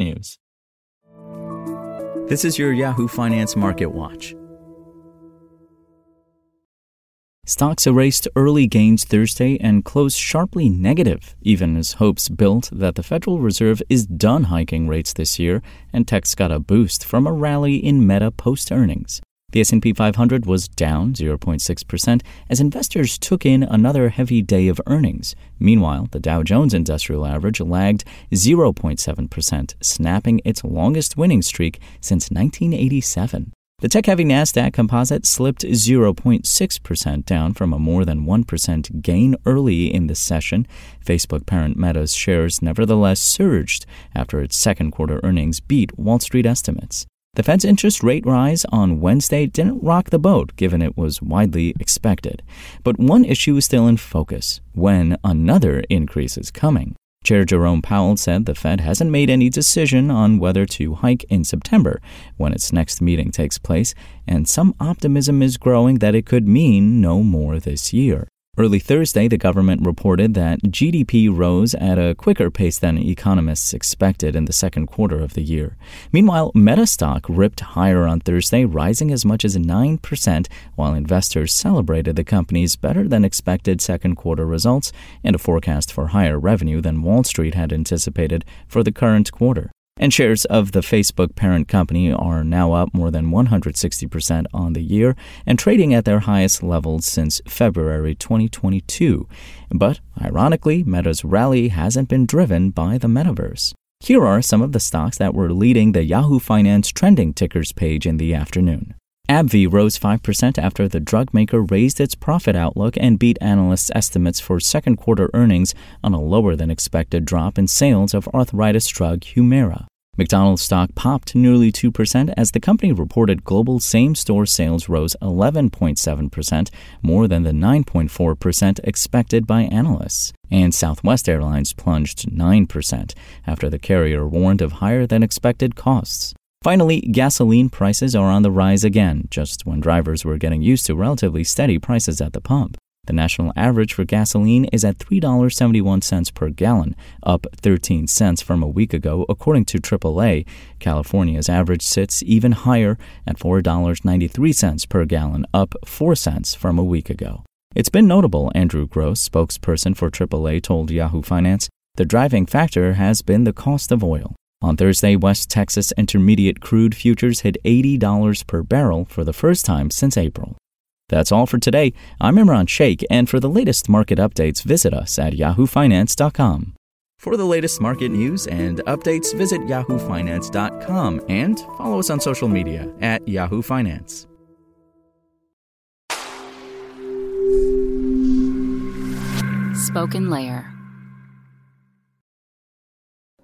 technews. This is your Yahoo Finance Market Watch. Stocks erased early gains Thursday and closed sharply negative, even as hopes built that the Federal Reserve is done hiking rates this year and techs got a boost from a rally in Meta post earnings. The S&P 500 was down 0.6% as investors took in another heavy day of earnings. Meanwhile, the Dow Jones Industrial Average lagged 0.7%, snapping its longest winning streak since 1987. The tech heavy NASDAQ composite slipped 0.6% down from a more than 1% gain early in the session. Facebook parent Meta's shares nevertheless surged after its second quarter earnings beat Wall Street estimates. The Fed's interest rate rise on Wednesday didn't rock the boat, given it was widely expected. But one issue is still in focus when another increase is coming. Chair Jerome Powell said the Fed hasn't made any decision on whether to hike in September when its next meeting takes place, and some optimism is growing that it could mean no more this year. Early Thursday, the government reported that GDP rose at a quicker pace than economists expected in the second quarter of the year. Meanwhile, Meta stock ripped higher on Thursday, rising as much as 9%, while investors celebrated the company's better than expected second quarter results and a forecast for higher revenue than Wall Street had anticipated for the current quarter. And shares of the Facebook parent company are now up more than 160% on the year and trading at their highest levels since February 2022. But ironically, Meta's rally hasn't been driven by the metaverse. Here are some of the stocks that were leading the Yahoo Finance trending tickers page in the afternoon. AbbVie rose 5% after the drug maker raised its profit outlook and beat analysts' estimates for second quarter earnings on a lower than expected drop in sales of arthritis drug Humira. McDonald's stock popped nearly 2% as the company reported global same store sales rose 11.7%, more than the 9.4% expected by analysts. And Southwest Airlines plunged 9% after the carrier warned of higher than expected costs. Finally, gasoline prices are on the rise again, just when drivers were getting used to relatively steady prices at the pump. The national average for gasoline is at $3.71 per gallon, up 13 cents from a week ago, according to AAA. California's average sits even higher at $4.93 per gallon, up 4 cents from a week ago. It's been notable, Andrew Gross, spokesperson for AAA, told Yahoo Finance. The driving factor has been the cost of oil. On Thursday, West Texas Intermediate crude futures hit $80 per barrel for the first time since April. That's all for today. I'm Imran Sheikh, and for the latest market updates, visit us at yahoofinance.com. For the latest market news and updates, visit yahoofinance.com and follow us on social media at Yahoo Finance. Spoken Layer.